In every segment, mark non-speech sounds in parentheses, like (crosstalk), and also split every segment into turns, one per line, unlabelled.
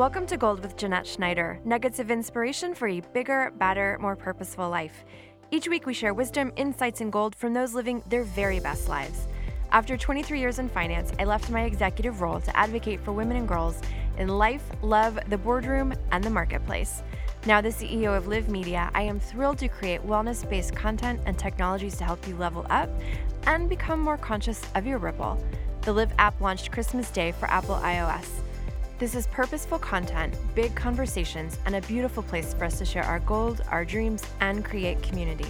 Welcome to Gold with Jeanette Schneider, nuggets of inspiration for a bigger, badder, more purposeful life. Each week we share wisdom, insights, and gold from those living their very best lives. After 23 years in finance, I left my executive role to advocate for women and girls in life, love, the boardroom, and the marketplace. Now, the CEO of Live Media, I am thrilled to create wellness based content and technologies to help you level up and become more conscious of your ripple. The Live app launched Christmas Day for Apple iOS. This is purposeful content, big conversations, and a beautiful place for us to share our gold, our dreams, and create community.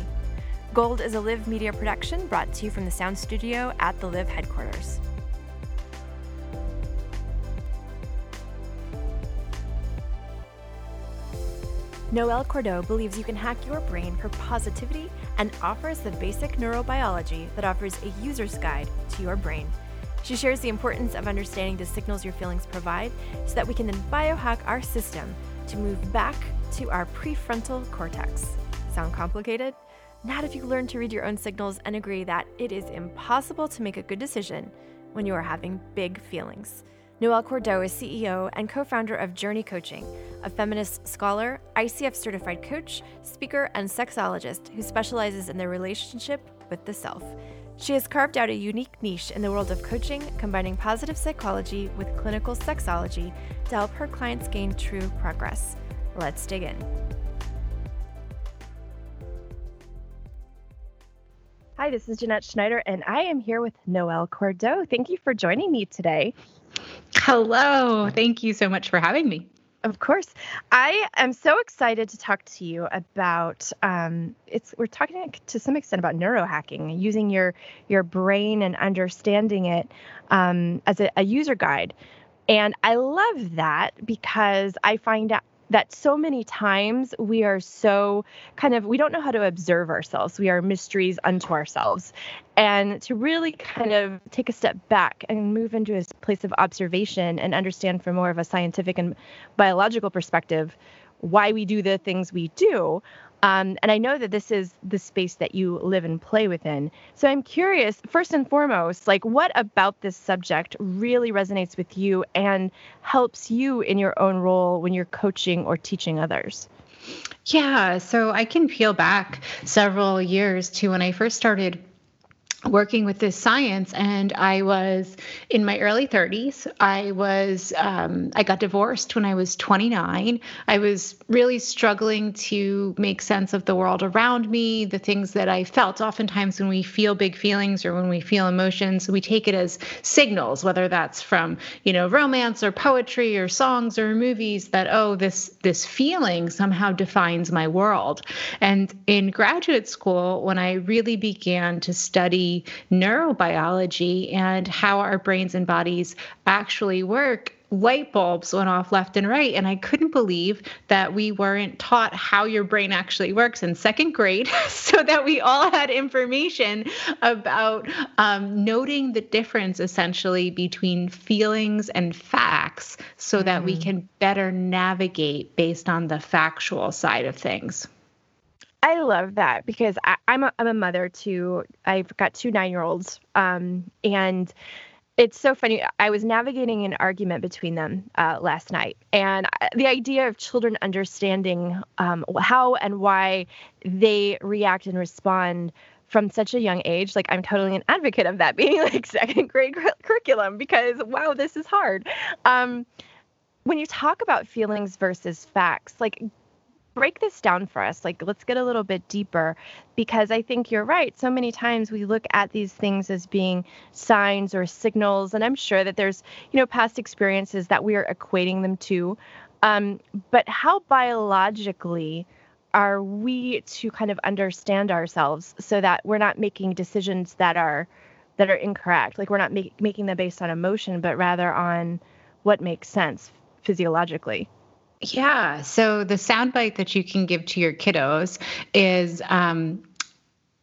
Gold is a Live Media production brought to you from the sound studio at the Live headquarters. Noelle Cordeaux believes you can hack your brain for positivity and offers the basic neurobiology that offers a user's guide to your brain. She shares the importance of understanding the signals your feelings provide so that we can then biohack our system to move back to our prefrontal cortex. Sound complicated? Not if you learn to read your own signals and agree that it is impossible to make a good decision when you are having big feelings. Noelle Cordeaux is CEO and co founder of Journey Coaching, a feminist scholar, ICF certified coach, speaker, and sexologist who specializes in the relationship with the self. She has carved out a unique niche in the world of coaching, combining positive psychology with clinical sexology to help her clients gain true progress. Let's dig in. Hi, this is Jeanette Schneider, and I am here with Noelle Cordeaux. Thank you for joining me today.
Hello. Thank you so much for having me.
Of course, I am so excited to talk to you about. Um, it's we're talking to some extent about neurohacking, using your your brain and understanding it um, as a, a user guide. And I love that because I find out that so many times we are so kind of we don't know how to observe ourselves. We are mysteries unto ourselves. And to really kind of take a step back and move into a place of observation and understand from more of a scientific and biological perspective why we do the things we do um, and I know that this is the space that you live and play within. So I'm curious, first and foremost, like what about this subject really resonates with you and helps you in your own role when you're coaching or teaching others?
Yeah, so I can peel back several years to when I first started working with this science and i was in my early 30s i was um, i got divorced when i was 29 i was really struggling to make sense of the world around me the things that i felt. Oftentimes when we feel big feelings or when we feel emotions we take it as signals whether that's from you know romance or poetry or songs or movies that oh this this feeling somehow defines my world. And in graduate school when i really began to study neurobiology and how our brains and bodies actually work, light bulbs went off left and right. And I couldn't believe that we weren't taught how your brain actually works in second grade, (laughs) so that we all had information about um, noting the difference essentially between feelings and facts so mm-hmm. that we mm. can better navigate based on the factual side of things.
I love that because I, am a, I'm a mother to I've got two nine year olds um, and it's so funny. I was navigating an argument between them uh, last night, and the idea of children understanding um, how and why they react and respond from such a young age like i'm totally an advocate of that (laughs) being like second grade cur- curriculum because wow this is hard um, when you talk about feelings versus facts like break this down for us. Like, let's get a little bit deeper because I think you're right. So many times we look at these things as being signs or signals, and I'm sure that there's, you know, past experiences that we are equating them to. Um, but how biologically are we to kind of understand ourselves so that we're not making decisions that are that are incorrect? Like we're not make, making them based on emotion, but rather on what makes sense physiologically.
Yeah. So the soundbite that you can give to your kiddos is um,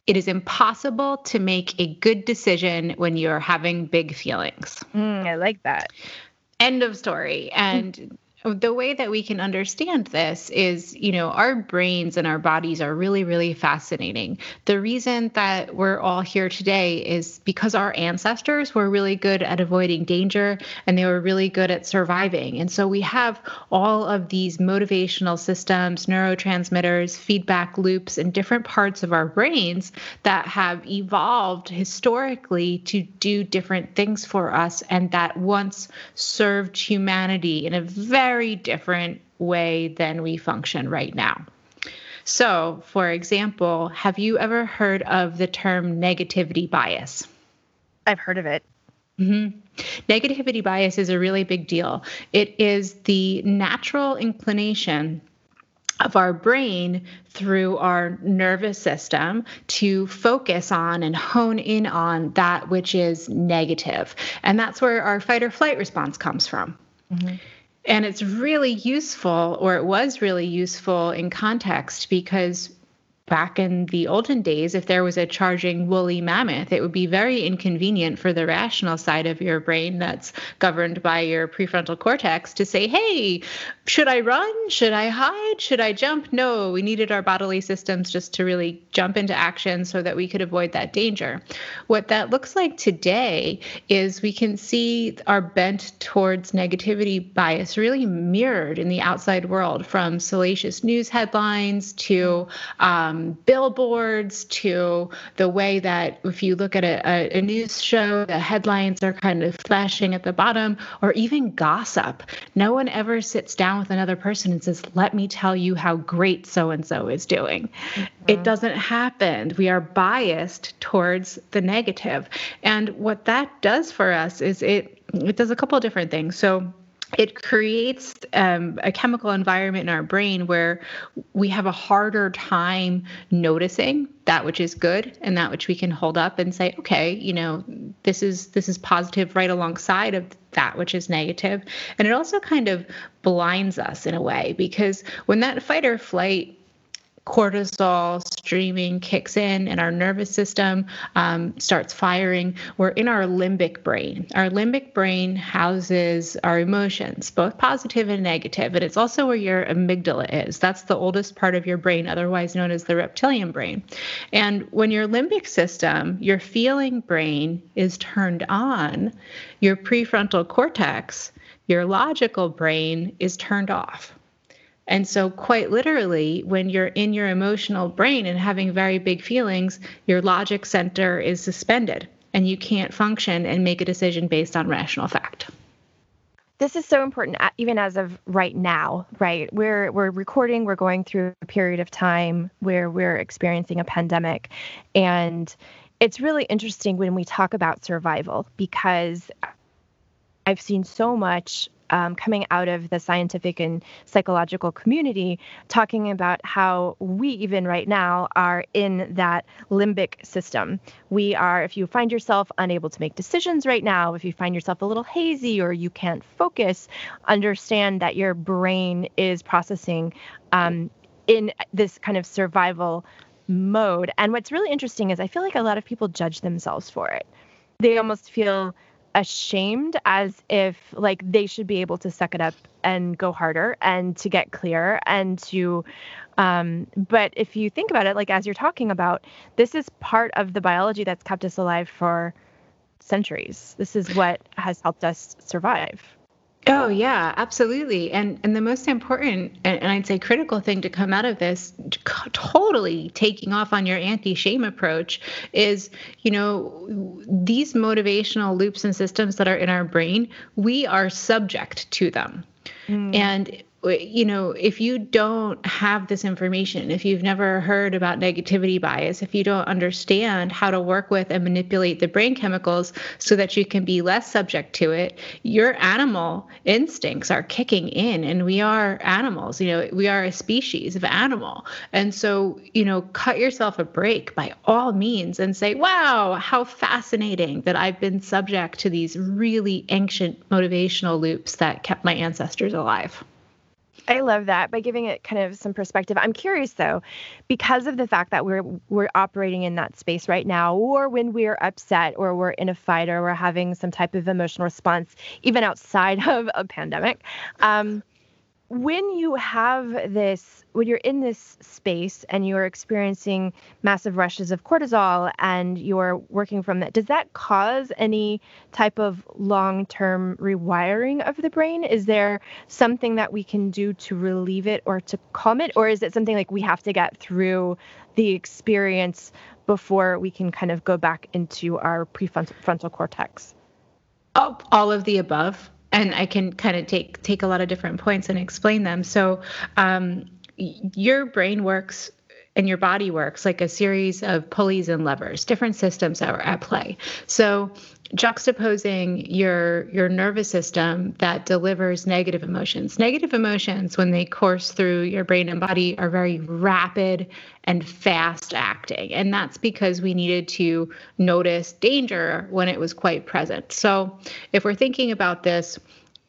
it is impossible to make a good decision when you're having big feelings.
Mm, I like that.
End of story. And the way that we can understand this is, you know, our brains and our bodies are really, really fascinating. The reason that we're all here today is because our ancestors were really good at avoiding danger and they were really good at surviving. And so we have all of these motivational systems, neurotransmitters, feedback loops in different parts of our brains that have evolved historically to do different things for us and that once served humanity in a very different way than we function right now. So, for example, have you ever heard of the term negativity bias?
I've heard of it.
Mm-hmm. Negativity bias is a really big deal. It is the natural inclination of our brain through our nervous system to focus on and hone in on that which is negative. And that's where our fight or flight response comes from. Mm-hmm. And it's really useful, or it was really useful in context because back in the olden days, if there was a charging woolly mammoth, it would be very inconvenient for the rational side of your brain that's governed by your prefrontal cortex to say, hey, should I run? Should I hide? Should I jump? No, we needed our bodily systems just to really jump into action so that we could avoid that danger. What that looks like today is we can see our bent towards negativity bias really mirrored in the outside world from salacious news headlines to um, um, billboards to the way that if you look at a, a, news show, the headlines are kind of flashing at the bottom, or even gossip. No one ever sits down with another person and says, Let me tell you how great so and so is doing. Mm-hmm. It doesn't happen. We are biased towards the negative. And what that does for us is it it does a couple of different things. So it creates um, a chemical environment in our brain where we have a harder time noticing that which is good and that which we can hold up and say okay you know this is this is positive right alongside of that which is negative. And it also kind of blinds us in a way because when that fight or flight cortisol streaming kicks in and our nervous system um, starts firing, we're in our limbic brain. Our limbic brain houses our emotions, both positive and negative, and it's also where your amygdala is. That's the oldest part of your brain, otherwise known as the reptilian brain. And when your limbic system, your feeling brain, is turned on, your prefrontal cortex, your logical brain, is turned off. And so, quite literally, when you're in your emotional brain and having very big feelings, your logic center is suspended and you can't function and make a decision based on rational fact.
This is so important, uh, even as of right now, right? We're we're recording. We're going through a period of time where we're experiencing a pandemic, and it's really interesting when we talk about survival because I've seen so much um, coming out of the scientific and psychological community talking about how we, even right now, are in that limbic system. We are, if you find yourself unable to make decisions right now, if you find yourself a little hazy or you can't focus, understand that your brain is processing um, in this kind of survival mode. And what's really interesting is I feel like a lot of people judge themselves for it. They almost feel ashamed as if like they should be able to suck it up and go harder and to get clear and to um but if you think about it like as you're talking about this is part of the biology that's kept us alive for centuries. This is what has helped us survive
Oh yeah, absolutely. And and the most important and, and I'd say critical thing to come out of this totally taking off on your anti-shame approach is, you know, these motivational loops and systems that are in our brain, we are subject to them. Mm. And you know, if you don't have this information, if you've never heard about negativity bias, if you don't understand how to work with and manipulate the brain chemicals so that you can be less subject to it, your animal instincts are kicking in. And we are animals, you know, we are a species of animal. And so, you know, cut yourself a break by all means and say, wow, how fascinating that I've been subject to these really ancient motivational loops that kept my ancestors alive.
I love that by giving it kind of some perspective. I'm curious though, because of the fact that we're we're operating in that space right now, or when we're upset, or we're in a fight, or we're having some type of emotional response, even outside (laughs) of a pandemic. Um, when you have this, when you're in this space and you're experiencing massive rushes of cortisol and you're working from that, does that cause any type of long term rewiring of the brain? Is there something that we can do to relieve it or to calm it? Or is it something like we have to get through the experience before we can kind of go back into our prefrontal cortex?
Oh, all of the above and I can kind of take take a lot of different points and explain them. So um, your brain works and your body works like a series of pulleys and levers, different systems that are at play. So juxtaposing your your nervous system that delivers negative emotions. Negative emotions when they course through your brain and body are very rapid and fast acting. And that's because we needed to notice danger when it was quite present. So if we're thinking about this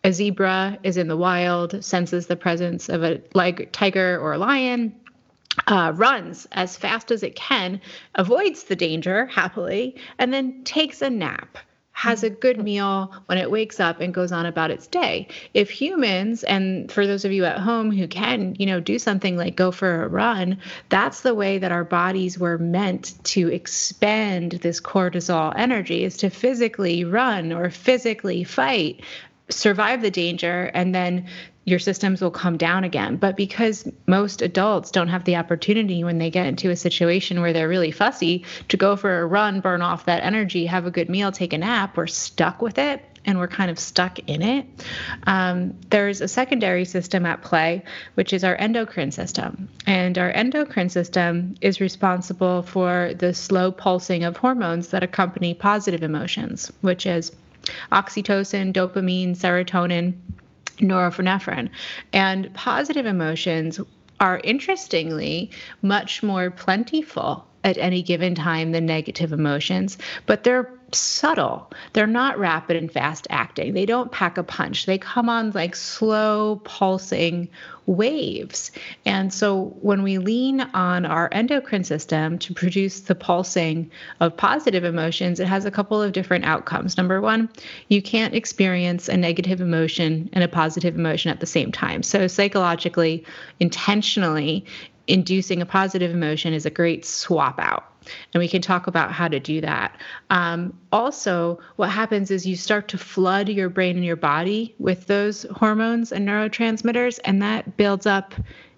a zebra is in the wild, senses the presence of a like tiger or a lion, uh, runs as fast as it can, avoids the danger happily, and then takes a nap has a good meal when it wakes up and goes on about its day. If humans, and for those of you at home who can, you know, do something like go for a run, that's the way that our bodies were meant to expend this cortisol energy is to physically run or physically fight survive the danger and then your systems will come down again. But because most adults don't have the opportunity when they get into a situation where they're really fussy to go for a run, burn off that energy, have a good meal, take a nap, we're stuck with it and we're kind of stuck in it. Um, there's a secondary system at play, which is our endocrine system. And our endocrine system is responsible for the slow pulsing of hormones that accompany positive emotions, which is oxytocin, dopamine, serotonin, norepinephrine. And positive emotions are interestingly much more plentiful at any given time the negative emotions, but they're subtle. They're not rapid and fast acting. They don't pack a punch. They come on like slow pulsing waves. And so when we lean on our endocrine system to produce the pulsing of positive emotions, it has a couple of different outcomes. Number one, you can't experience a negative emotion and a positive emotion at the same time. So psychologically, intentionally, inducing a positive emotion is a great swap out. And we can talk about how to do that. Um, also, what happens is you start to flood your brain and your body with those hormones and neurotransmitters, and that builds up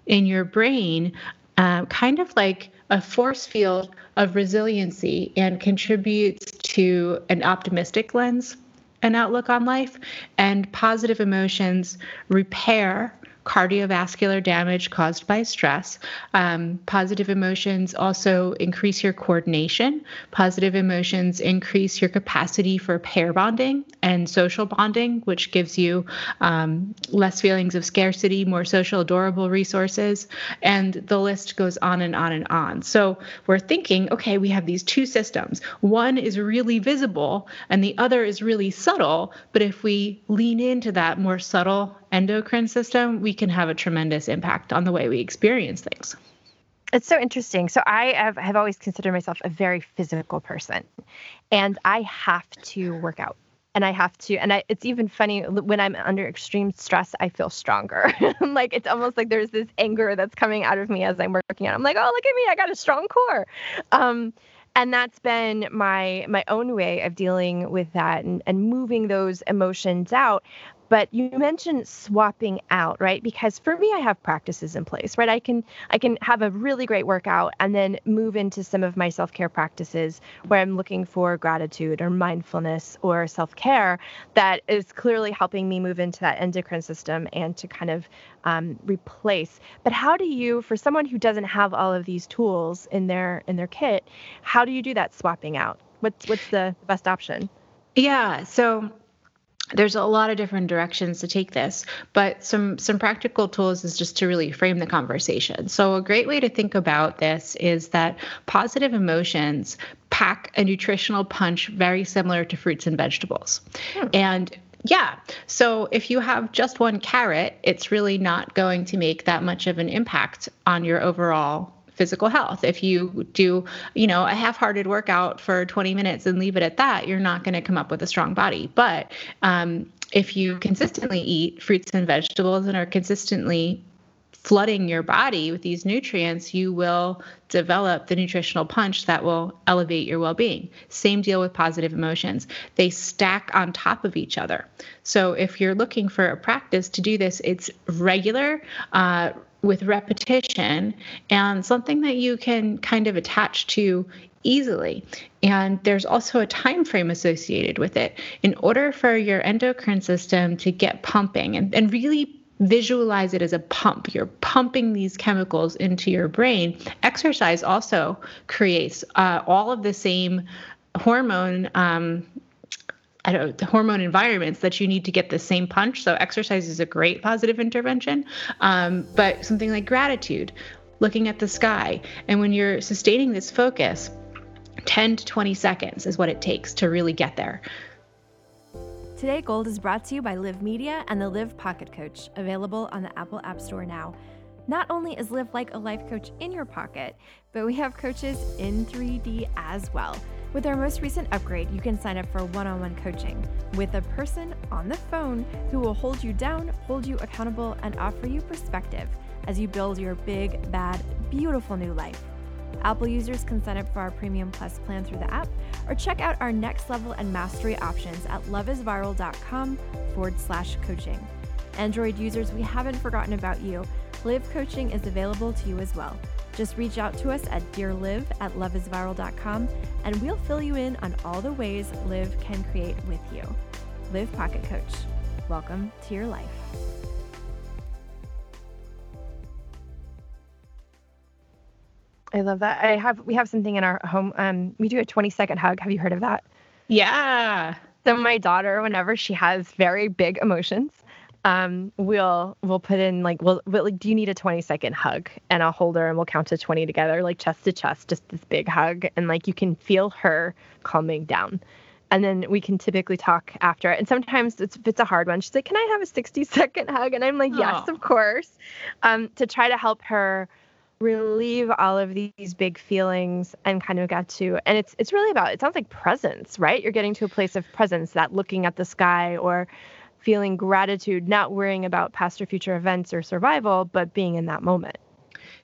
in your brain uh, kind of like a force field of resiliency and contributes to an optimistic lens an outlook on life. And positive emotions repair cardiovascular damage caused by stress. Um, positive emotions also increase your coordination. Positive emotions increase your capacity for pair bonding and social bonding, which gives you um, less feelings of scarcity, more social, adorable resources. And the list goes on and on and on. So we're thinking, okay, we have these two systems. One is really visible and the other is really subtle. But if we lean into that more subtle endocrine system, we can have a tremendous impact on the way we experience things.
It's so interesting. So I have, have always considered myself a very physical person, and I have to work out. And I have to, and I, it's even funny when I'm under extreme stress, I feel stronger. (laughs) like it's almost like there's this anger that's coming out of me as I'm working out. I'm like, oh, look at me, I got a strong core. Um, and that's been my my own way of dealing with that and, and moving those emotions out but you mentioned swapping out right? Because for me i have practices in place right? I can i can have a really great workout and then move into some of my self-care practices where i'm looking for gratitude or mindfulness or self-care that is clearly helping me move into that endocrine system and to kind of um, replace. But how do you for someone who doesn't have all of these tools in their in their kit how do you do that swapping out? What's what's the best option?
Yeah so there's a lot of different directions to take this but some some practical tools is just to really frame the conversation so a great way to think about this is that positive emotions pack a nutritional punch very similar to fruits and vegetables hmm. and yeah. So if you have just one carrot, it's really not going to make that much of an impact on your overall physical health. If you do, you know, a half-hearted workout for 20 minutes and leave it at that, you're not going to come up with a strong body. But um, if you consistently eat fruits and vegetables and are consistently flooding your body with these nutrients, you will develop the nutritional punch that will elevate your well being. Same deal with positive emotions. They stack on top of each other. So if you're looking for a practice to do this, it's regular. Uh, with repetition and something that you can kind of attach to easily and there's also a time frame associated with it in order for your endocrine system to get pumping and, and really visualize it as a pump. You're pumping these chemicals into your brain. Exercise also creates uh, all of the same hormone. Um, I don't know, hormone environments that you need to get the same punch. So, exercise is a great positive intervention. Um, but something like gratitude, looking at the sky. And when you're sustaining this focus, 10 to 20 seconds is what it takes to really get there.
Today Gold is brought to you by Live Media and the Live Pocket Coach, available on the Apple App Store now. Not only is Live like a life coach in your pocket, but we have coaches in 3D as well. With our most recent upgrade, you can sign up for one on one coaching with a person on the phone who will hold you down, hold you accountable, and offer you perspective as you build your big, bad, beautiful new life. Apple users can sign up for our Premium Plus plan through the app or check out our next level and mastery options at loveisviral.com forward slash coaching. Android users, we haven't forgotten about you. Live coaching is available to you as well. Just reach out to us at dearlive at loveisviral.com and we'll fill you in on all the ways Live can create with you. Live Pocket Coach. Welcome to your life.
I love that. I have we have something in our home. Um, we do a 20 second hug. Have you heard of that?
Yeah.
So my daughter, whenever she has very big emotions, um, we'll we'll put in like we'll, we'll like, do you need a 20 second hug? And I'll hold her and we'll count to 20 together, like chest to chest, just this big hug, and like you can feel her calming down. And then we can typically talk after it. And sometimes it's, if it's a hard one, she's like, "Can I have a 60 second (laughs) hug?" And I'm like, "Yes, of course," um, to try to help her relieve all of these big feelings and kind of get to and it's it's really about it sounds like presence right you're getting to a place of presence that looking at the sky or feeling gratitude not worrying about past or future events or survival but being in that moment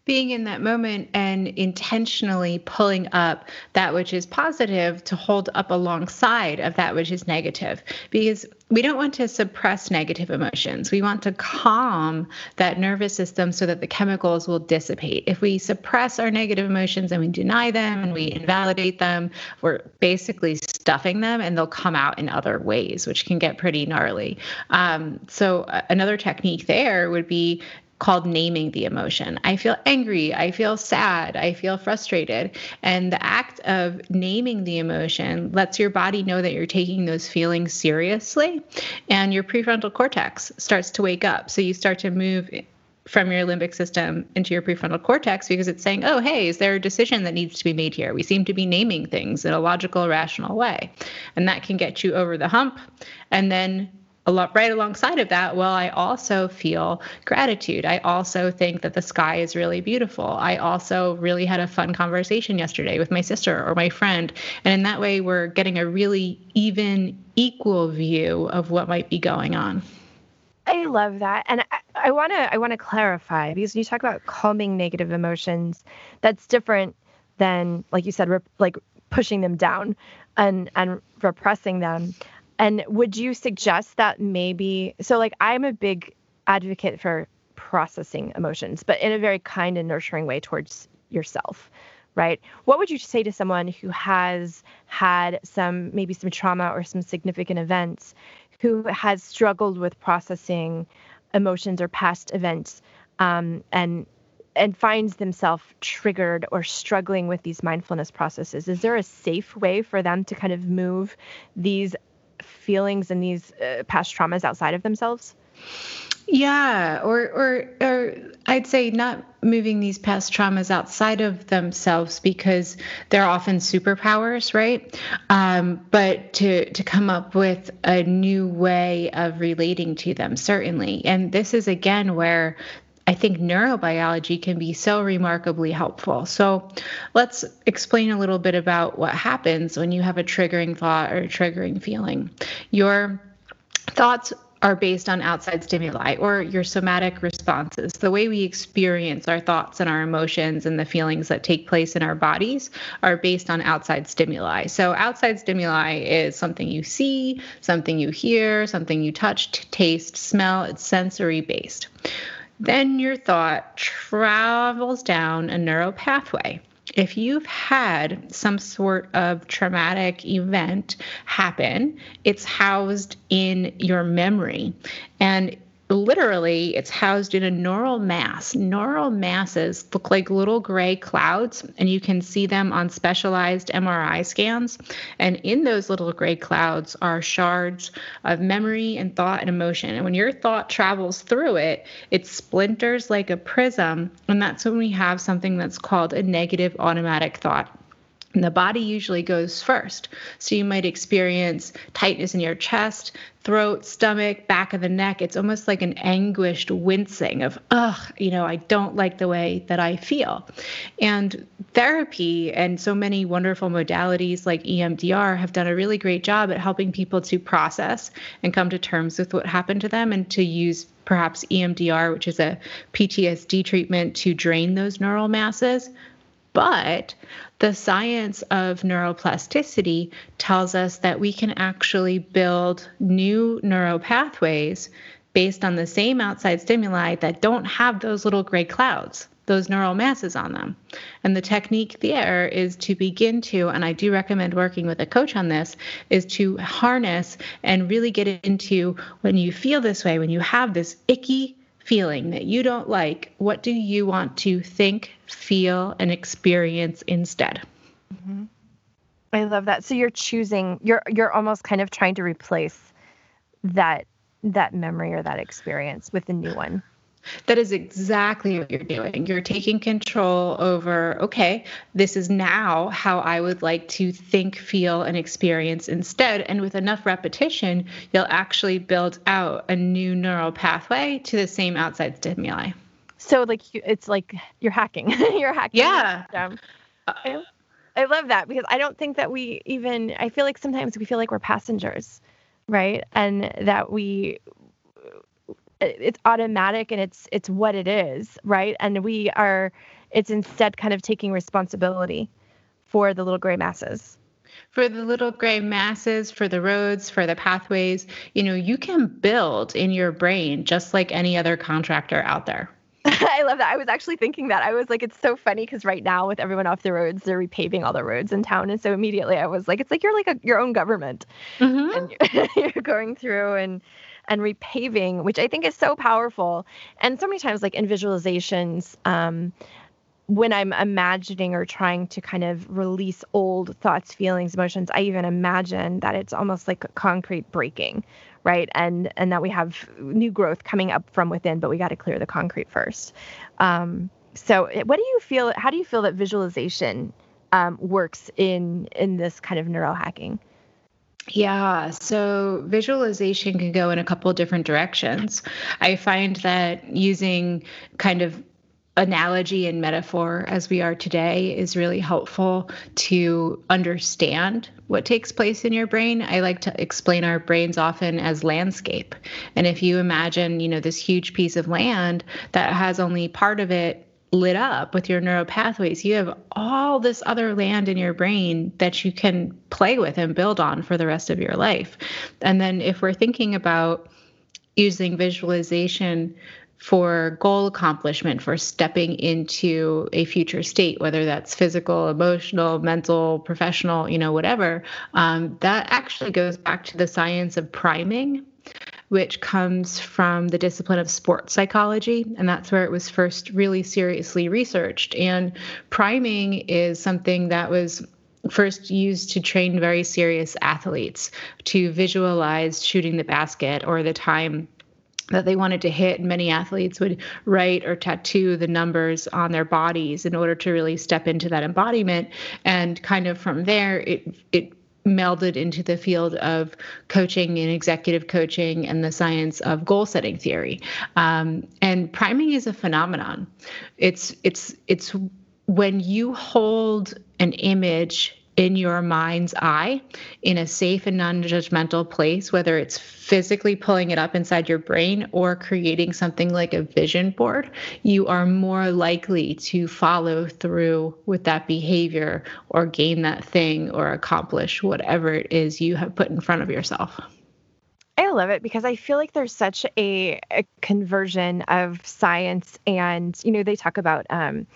being in that moment and intentionally pulling up that which is positive to hold up alongside of that which is negative because we don't want to suppress negative emotions. We want to calm that nervous system so that the chemicals will dissipate. If we suppress our negative emotions and we deny them and we invalidate them, we're basically stuffing them and they'll come out in other ways, which can get pretty gnarly. Um, so, another technique there would be called naming the emotion. I feel angry, I feel sad, I feel frustrated. And the act of naming the emotion lets your body know that you're taking those feelings seriously and your prefrontal cortex starts to wake up. So you start to move from your limbic system into your prefrontal cortex because it's saying, oh, hey, is there a decision that needs to be made here? We seem to be naming things in a logical, rational way. And that can get you over the hump. And then right alongside of that, well, I also feel gratitude. I also think that the sky is really beautiful. I also really had a fun conversation yesterday with my sister or my friend. And in that way, we're getting a really even, equal view of what might be going on.
I love that. And I want to I want to clarify because when you talk about calming negative emotions, that's different than like you said, rep, like pushing them down and and repressing them. And would you suggest that maybe so like I'm a big advocate for processing emotions, but in a very kind and nurturing way towards yourself, right? What would you say to someone who has had some maybe some trauma or some significant events who has struggled with processing emotions or past events um, and and finds themselves triggered or struggling with these mindfulness processes is there a safe way for them to kind of move these feelings and these uh, past traumas outside of themselves?
Yeah, or or or I'd say not moving these past traumas outside of themselves because they're often superpowers, right? Um, but to to come up with a new way of relating to them, certainly. And this is again where I think neurobiology can be so remarkably helpful. So let's explain a little bit about what happens when you have a triggering thought or triggering feeling. Your thoughts are based on outside stimuli or your somatic responses. The way we experience our thoughts and our emotions and the feelings that take place in our bodies are based on outside stimuli. So, outside stimuli is something you see, something you hear, something you touch, taste, smell. It's sensory based. Then your thought travels down a neural pathway if you've had some sort of traumatic event happen, it's housed in your memory. And literally it's housed in a neural mass. Neural masses look like little gray clouds, and you can see them on specialized MRI scans. And in those little gray clouds are shards of memory and thought and emotion. And when your thought travels through it, it splinters like a prism. And that's when we have something that's called a negative automatic thought. And the body usually goes first. So you might experience tightness in your chest, throat, stomach, back of the neck. It's almost like an anguished wincing of, ugh, you know, I don't like the way that I feel. And therapy and so many wonderful modalities like EMDR have done a really great job at helping people to process and come to terms with what happened to them and to use perhaps EMDR, which is a PTSD treatment, to drain those neural masses. But the science of neuroplasticity tells us that we can actually build new neural pathways based on the same outside stimuli that don't have those little gray clouds, those neural masses on them. And the technique there is to begin to, and I do recommend working with a coach on this, is to harness and really get into when you feel this way, when you have this icky feeling that you don't like, what do you want to think, feel, and experience instead? Mm-hmm.
I love that. So you're choosing, you're you're almost kind of trying to replace that that memory or that experience with a new one.
That is exactly what you're doing. You're taking control over, okay, this is now how I would like to think, feel, and experience instead. And with enough repetition, you'll actually build out a new neural pathway to the same outside stimuli.
So, like, it's like you're hacking. (laughs) you're hacking.
Yeah.
Uh, I, I love that because I don't think that we even, I feel like sometimes we feel like we're passengers right and that we it's automatic and it's it's what it is, right? And we are it's instead kind of taking responsibility for the little gray masses.
For the little gray masses, for the roads, for the pathways, you know, you can build in your brain just like any other contractor out there. (laughs) (laughs)
I love that. I was actually thinking that. I was like, it's so funny because right now, with everyone off the roads, they're repaving all the roads in town. And so immediately I was like, it's like you're like a, your own government. Mm-hmm. And you're, (laughs) you're going through and and repaving, which I think is so powerful. And so many times, like in visualizations, um, when I'm imagining or trying to kind of release old thoughts, feelings, emotions, I even imagine that it's almost like concrete breaking, right? And and that we have new growth coming up from within, but we got to clear the concrete first. Um, so, eh, what do you feel? How do you feel that visualization um, works in in this kind of neural hacking?
Yeah, so visualization can go in a couple different directions. I find that using kind of analogy and metaphor as we are today is really helpful to understand what takes place in your brain. I like to explain our brains often as landscape. And if you imagine, you know, this huge piece of land that has only part of it lit up with your neural pathways, you have all this other land in your brain that you can play with and build on for the rest of your life. And then if we're thinking about using visualization for goal accomplishment, for stepping into a future state, whether that's physical, emotional, mental, professional, you know, whatever, um, that actually goes back to the science of priming which comes from the discipline of sports psychology. And that's where it was first really seriously researched. And priming is something that was first used to train very serious athletes to visualize shooting the basket or the time that they wanted to hit. Many athletes would write or tattoo the numbers on their bodies in order to really step into that embodiment. And kind of from there, it it melded into the field of coaching and executive coaching and the science of goal setting theory. Um, and priming is a phenomenon. It's it's it's when you hold an image in your mind's eye in a safe and non judgmental place, whether it's physically pulling it up inside your brain or creating something like a vision board, you are more likely to follow through with that behavior or gain that thing or accomplish whatever it is you have put in front of yourself.
I love it because I feel like there's such a, a conversion of science, and you know they talk about um,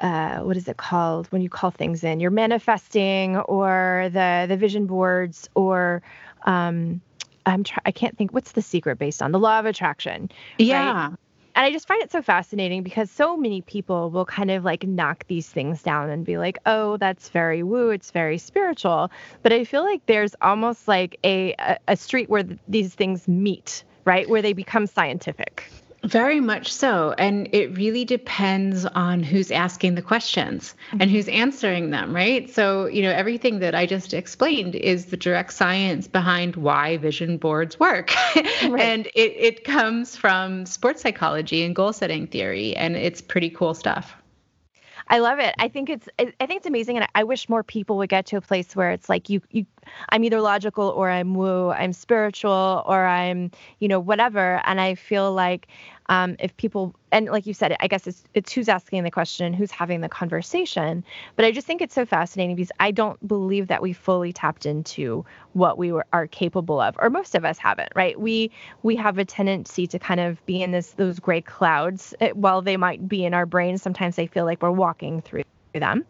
uh, what is it called when you call things in? You're manifesting, or the the vision boards, or um, I'm try- I can't think what's the secret based on the law of attraction.
Yeah.
Right? And I just find it so fascinating because so many people will kind of like knock these things down and be like, "Oh, that's very woo, it's very spiritual." But I feel like there's almost like a a, street where th- these things meet, right? Where they become scientific.
Very much so. And it really depends on who's asking the questions and mm-hmm. who's answering them, right? So, you know, everything that I just explained is the direct science behind why vision boards work. (laughs) Right. and it, it comes from sports psychology and goal setting theory, and it's pretty cool stuff.
I love it. I think it's I think it's amazing, and I wish more people would get to a place where it's like you you I'm either logical or I'm woo, I'm spiritual or I'm you know whatever, and I feel like um, if people and like you said, I guess it's it's who's asking the question, who's having the conversation. But I just think it's so fascinating because I don't believe that we fully tapped into what we were, are capable of, or most of us haven't, right? We we have a tendency to kind of be in this those gray clouds. Eh, while they might be in our brains, sometimes they feel like we're walking through them,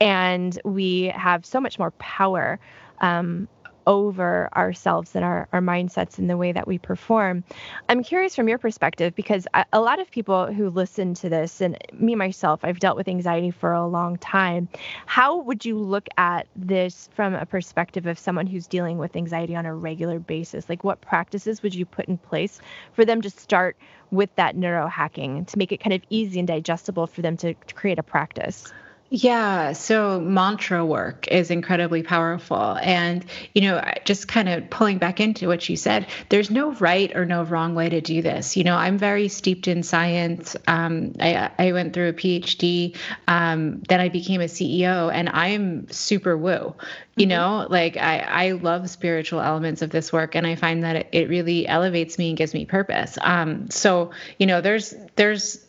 and we have so much more power um, over ourselves and our, our mindsets and the way that we perform. I'm curious from your perspective because a, lot of people who listen to this, and me myself, I've dealt with anxiety for a long time. How would you look at this from a perspective of someone who's dealing with anxiety on a regular basis? Like, what practices would you put in place for them to start with that neurohacking to make it kind of easy and digestible for them to, to create a practice?
Yeah, so mantra work is incredibly powerful. And, you know, just kind of pulling back into what you said, there's no right or no wrong way to do this. You know, I'm very steeped in science. Um, I, I went through a PhD, um, then I became a CEO, and I'm super woo. You mm-hmm. know, like I, I love spiritual elements of this work, and I find that it, it really elevates me and gives me purpose. Um, so, you know, there's, there's,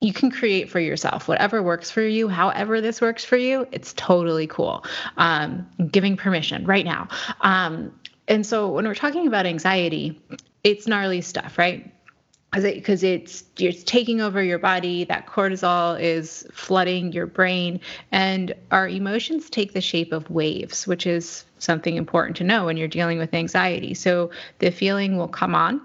you can create for yourself. Whatever works for you however this works for you it's totally cool. Um, giving permission right now. Um, and so when we're talking about anxiety it's gnarly stuff right? Because it, it's you're taking over your body that cortisol is flooding your brain and our emotions take the shape of waves which is something important to know when you're dealing with anxiety. So the feeling will come on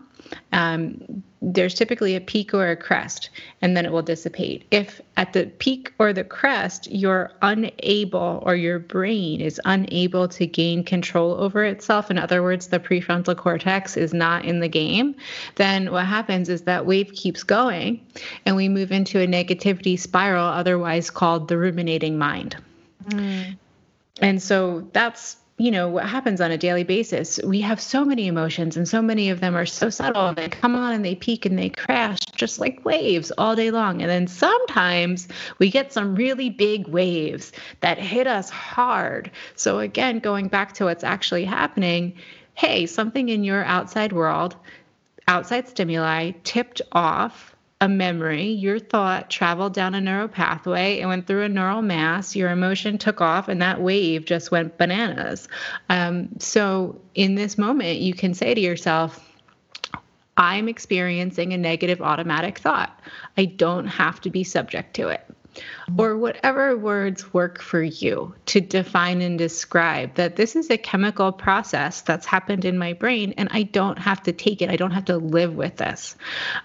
um, there's typically a peak or a crest, and then it will dissipate. If at the peak or the crest, you're unable or your brain is unable to gain control over itself, in other words, the prefrontal cortex is not in the game, then what happens is that wave keeps going and we move into a negativity spiral, otherwise called the ruminating mind. Mm. And so that's you know what happens on a daily basis we have so many emotions and so many of them are so subtle. They come on and they peak and they crash just like waves all day long. And then sometimes we get some really big waves that hit us hard. So again going back to what's actually happening hey something in your outside world outside stimuli tipped off a memory, your thought traveled down a neural pathway and went through a neural mass, your emotion took off, and that wave just went bananas. Um, so, in this moment, you can say to yourself, I'm experiencing a negative automatic thought. I don't have to be subject to it or whatever words work for you to define and describe that this is a chemical process that's happened in my brain and I don't have to take it. I don't have to live with this.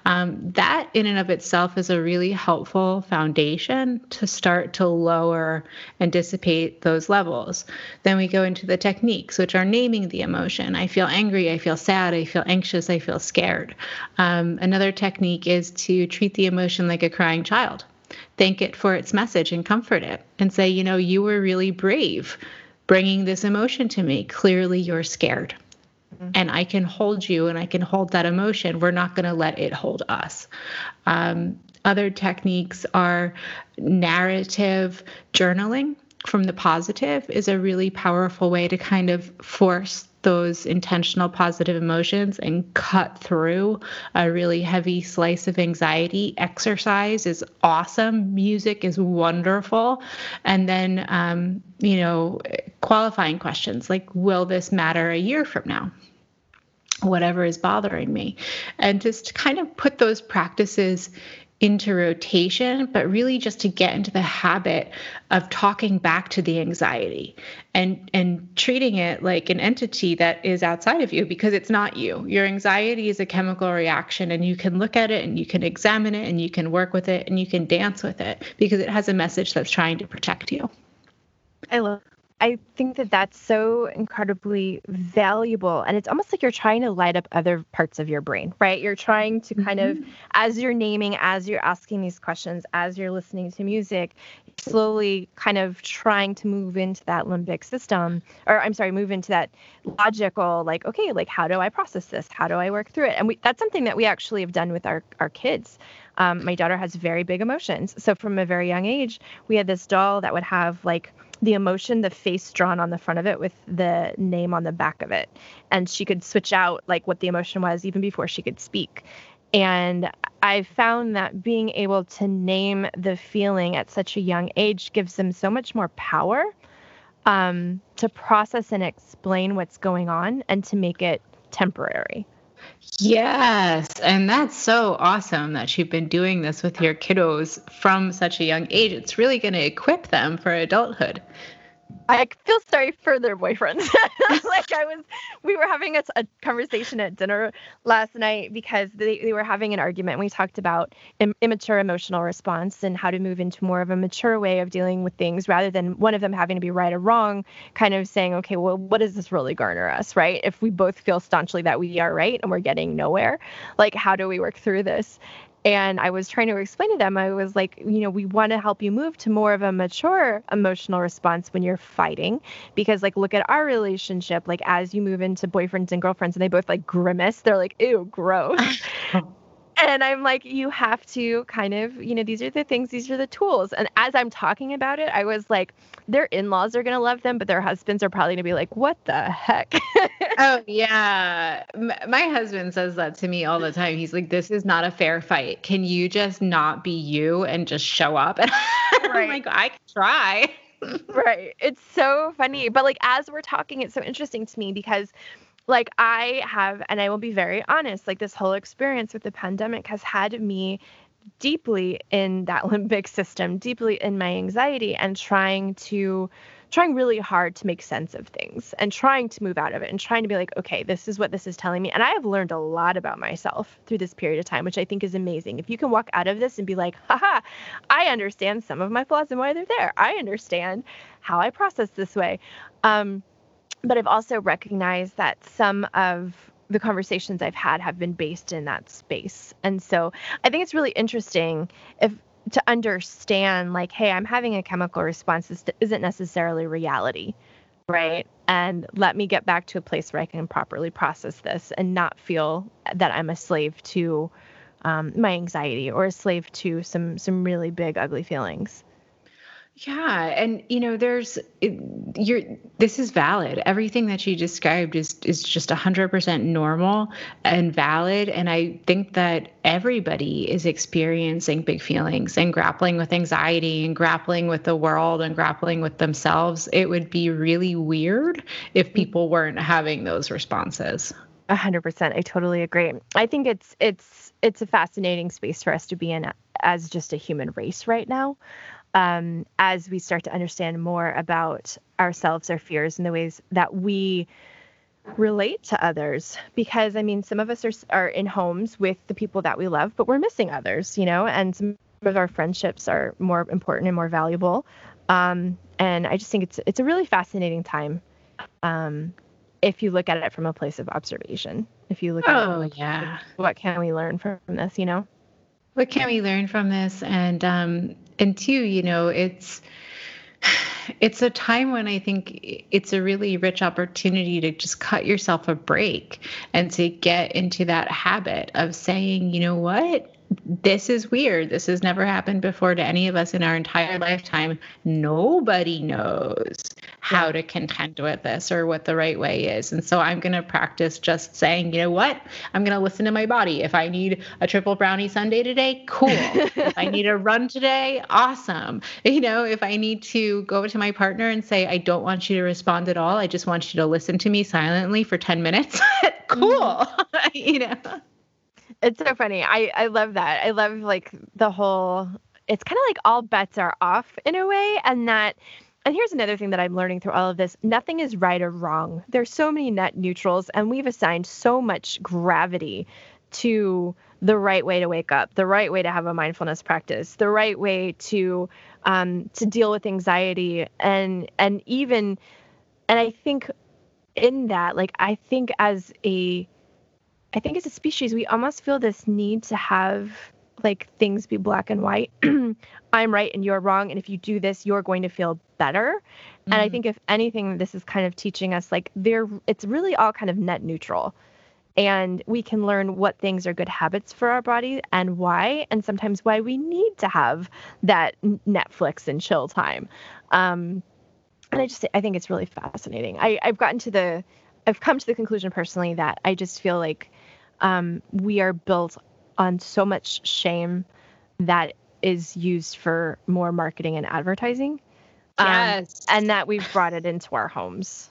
Um, that, in and of itself, is a really helpful foundation to start to lower and dissipate those levels. Then we go into the techniques, which are naming the emotion. I feel angry, I feel sad, I feel anxious, I feel scared. Um, another technique is to treat the emotion like a crying child thank it for its message and comfort it and say, you know, you were really brave bringing this emotion to me. Clearly, you're scared. Mm-hmm. And I can hold you and I can hold that emotion. We're not going to let it hold us. Um, other techniques are narrative journaling. from the positive is a really powerful way to kind of force those intentional positive emotions and cut through a really heavy slice of anxiety. Exercise is awesome. Music is wonderful. And then, um, you know, qualifying questions like, will this matter a year from now? Whatever is bothering me. And just kind of put those practices into rotation, but really just to get into the habit of talking back to the anxiety and and treating it like an entity that is outside of you because it's not you. Your anxiety is a chemical reaction and you can look at it and you can examine it and you can work with it and you can dance with it because it has a message that's trying to protect you.
I love I think that that's so incredibly valuable. And it's almost like you're trying to light up other parts of your brain, right? You're trying to kind mm-hmm. of, as you're naming, as you're asking these questions, as you're listening to music, slowly kind of trying to move into that limbic system, or I'm sorry, move into that logical, like, okay, like, how do I process this? How do I work through it? And we, that's something that we actually have done with our, our kids. Um, my daughter has very big emotions. So from a very young age, we had this doll that would have like, the emotion, the face drawn on the front of it with the name on the back of it. And she could switch out like what the emotion was even before she could speak. And I found that being able to name the feeling at such a young age gives them so much more power um, to process and explain what's going on and to make it temporary.
Yes. And that's so awesome that you've been doing this with your kiddos from such a young age. It's really going to equip them for adulthood.
I feel sorry for their boyfriends. (laughs) like I was, we were having a, a, conversation at dinner last night because they, they were having an argument. We talked about Im- immature emotional response and how to move into more of a mature way of dealing with things rather than one of them having to be right or wrong, kind of saying, okay, well, what does this really garner us, right? If we both feel staunchly that we are right and we're getting nowhere, like how do we work through this? And I was trying to explain to them, I was like, you know, we want to help you move to more of a mature emotional response when you're fighting. Because, like, look at our relationship. Like, as you move into boyfriends and girlfriends and they both like grimace, they're like, ew, gross. (laughs) and I'm like, you have to kind of, you know, these are the things, these are the tools. And as I'm talking about it, I was like, their in laws are going to love them, but their husbands are probably going to be like, what the heck? (laughs)
oh, yeah. My husband says that to me all the time. He's like, this is not a fair fight. Can you just not be you and just show up? (laughs) And right. I'm like, I can try.
right. It's so funny. But like, as we're talking, it's so interesting to me because like I have, and I will be very honest, like this whole experience with the pandemic has had me deeply in that (laughs) limbic system, deeply in my anxiety, and trying to trying really hard to make sense of things and trying to move out of it and trying to be like, okay, this is what this is telling me. And I have learned a lot about myself through this period of time, which I think is amazing. If you can walk out of this and be like, haha, I understand some of my flaws and why they're there. I understand how I process this way. Um, but I've also recognized that some of the conversations I've had have been based in that space. And so I think it's really interesting if to understand like, hey, I'm having a chemical response. This isn't necessarily reality, right? And let me get back to a place where I can properly process this and not feel that I'm a slave to um, my anxiety or a slave to some some really big ugly feelings.
Yeah, and you know, there's you're this is valid. Everything that you described is is just 100% normal and valid and I think that everybody is experiencing big feelings and grappling with anxiety and grappling with the world and grappling with themselves. It would be really weird if mm. people weren't having those responses.
100%. I totally agree. I think it's it's it's a fascinating space for us to be in as just a human race right now um, as we start to understand more about ourselves, our fears, and the ways that we relate to others. Because I mean, some of us are are in homes with the people that we love, but we're missing others, you know, and some of our friendships are more important and more valuable. Um, and I just think it's it's a really fascinating time. Um, if you look at it from a place of observation, if you look at
oh, yeah,
what can we learn from this, you know?
What can we learn from this? And um, and two, you know, it's it's a time when I think it's a really rich opportunity to just cut yourself a break and to get into that habit of saying, you know what, this is weird. This has never happened before to any of us in our entire lifetime. Nobody knows how to contend with this or what the right way is. And so I'm going to practice just saying, you know what? I'm going to listen to my body. If I need a triple brownie sundae today, cool. if I need a (laughs) run today, awesome. You know, if I need to go to my partner and say, I don't want you to respond at all, I just want you to listen to me silently for 10 minutes, (laughs) cool. Mm-hmm. (laughs) you know.
It's so funny. I I love that. I love like the whole it's kind of like all bets are off in a way and that and here's another thing that I'm learning through all of this nothing is right or wrong. There's so many net neutrals, and we've assigned so much gravity to the right way to wake up, the right way to have a mindfulness practice, the right way to um, to deal with anxiety, and and even, and I think in that, like I think as a, I think as a species, we almost feel this need to have like things be black and white. (clears throat) I'm right and you're wrong. And if you do this, you're going to feel better. Mm-hmm. And I mm-hmm. think if anything, this is kind of teaching us like there it's really all kind of net neutral. And we can learn what things are good habits for our body and why, and sometimes why we need to have that Netflix and chill time. Um, and I just I think it's really fascinating. I, I've gotten to the I've come to the conclusion personally that I just feel like um, we are built on so much shame that is used for more marketing and advertising.
Um, yes.
Um, and that we've brought it into our homes.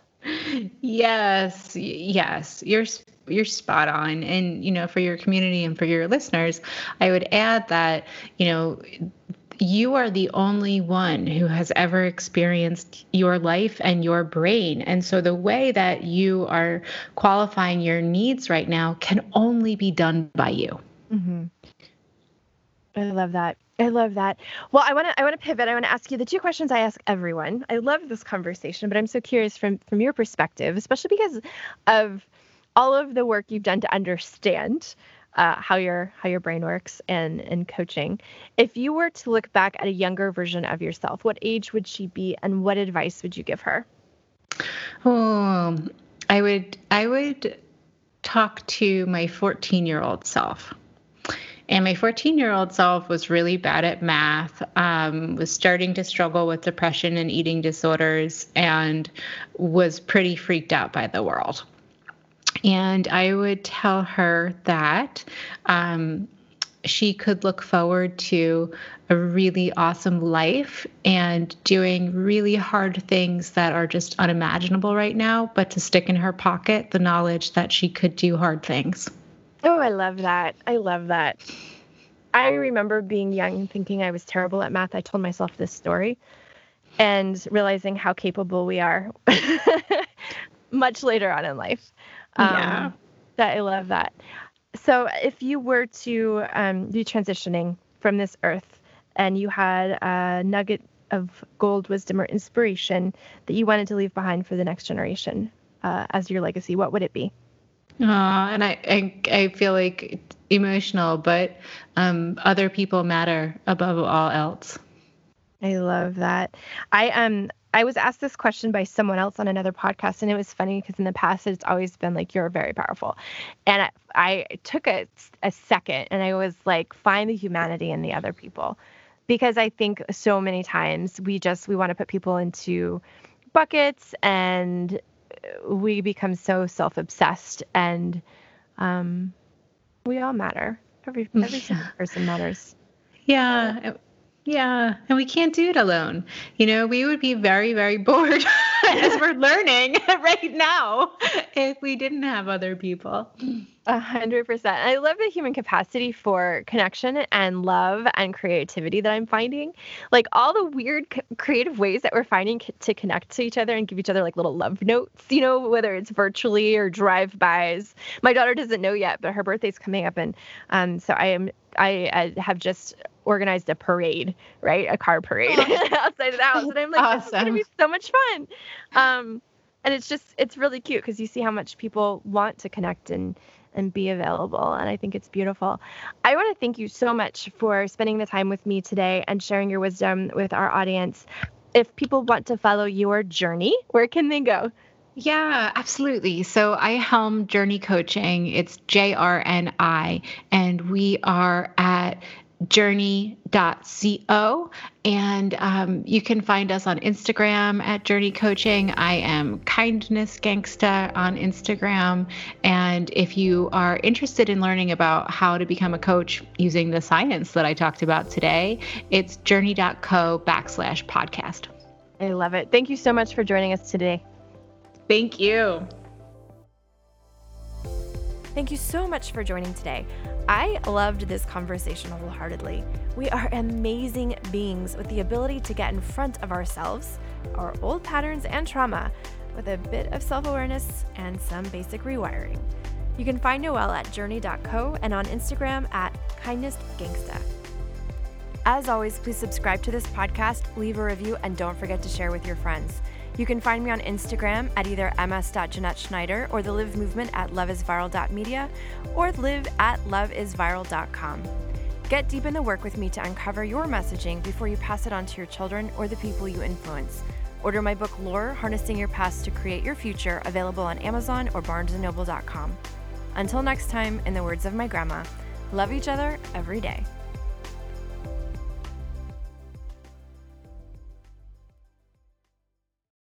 Yes, yes, you're you're spot on. And you know, for your community and for your listeners, I would add that you know you are the only one who has ever experienced your life and your brain. And so the way that you are qualifying your needs right now can only be done by you. Mm-hmm.
I love that. I love that. Well, I want to I want to pivot. I want to ask you the two questions I ask everyone. I love this conversation, but I'm so curious from from your perspective, especially because of all of the work you've done to understand uh, how your how your brain works and and coaching. If you were to look back at a younger version of yourself, what age would she be, and what advice would you give her?
Oh, I would I would talk to my 14 year old self. And my 14 year old self was really bad at math, um, was starting to struggle with depression and eating disorders, and was pretty freaked out by the world. And I would tell her that um, she could look forward to a really awesome life and doing really hard things that are just unimaginable right now, but to stick in her pocket the knowledge that she could do hard things.
Oh, I love that. I love that. I remember being young thinking I was terrible at math. I told myself this story and realizing how capable we are (laughs) much later on in life.
Um, yeah.
That I love that. So, if you were to um, be transitioning from this earth and you had a nugget of gold wisdom or inspiration that you wanted to leave behind for the next generation uh, as your legacy, what would it be?
Oh, and I, I, I feel like emotional, but um, other people matter above all else.
I love that. I um I was asked this question by someone else on another podcast, and it was funny because in the past it's always been like you're very powerful, and I, I took a a second and I was like find the humanity in the other people, because I think so many times we just we want to put people into buckets and we become so self-obsessed and um, we all matter. Every every single (laughs) person matters.
Yeah. Yeah, and we can't do it alone. You know, we would be very, very (laughs) bored (laughs) as we're learning right now if we didn't have other people.
A hundred percent. I love the human capacity for connection and love and creativity that I'm finding. Like all the weird creative ways that we're finding to connect to each other and give each other like little love notes, you know, whether it's virtually or drive-bys. My daughter doesn't know yet, but her birthday's coming up and um so I am I have just organized a parade, right? A car parade (laughs) outside of the house. And I'm like, awesome. this is gonna be so much fun. Um and it's just it's really cute because you see how much people want to connect and and be available. And I think it's beautiful. I want to thank you so much for spending the time with me today and sharing your wisdom with our audience. If people want to follow your journey, where can they go?
Yeah, absolutely. So I helm JRNI Coaching. It's J R N I, and we are at jrni.co. And um, you can find us on Instagram at JRNI Coaching. I am Kindness Gangsta on Instagram. And if you are interested in learning about how to become a coach using the science that I talked about today, it's jrni.co backslash podcast.
I love it. Thank you so much for joining us today.
Thank you.
Thank you so much for joining today. I loved this conversation wholeheartedly. We are amazing beings with the ability to get in front of ourselves, our old patterns, and trauma with a bit of self awareness and some basic rewiring. You can find Noelle at jrni.co and on Instagram at kindnessgangsta. As always, please subscribe to this podcast, leave a review, and don't forget to share with your friends. You can find me on Instagram at either ms.jeanette or the Live Movement at loveisviral.media or live at loveisviral.com. Get deep in the work with me to uncover your messaging before you pass it on to your children or the people you influence. Order my book Lore, Harnessing Your Past to Create Your Future, available on Amazon or barnesandnoble.com. Until next time, in the words of my grandma, love each other every day.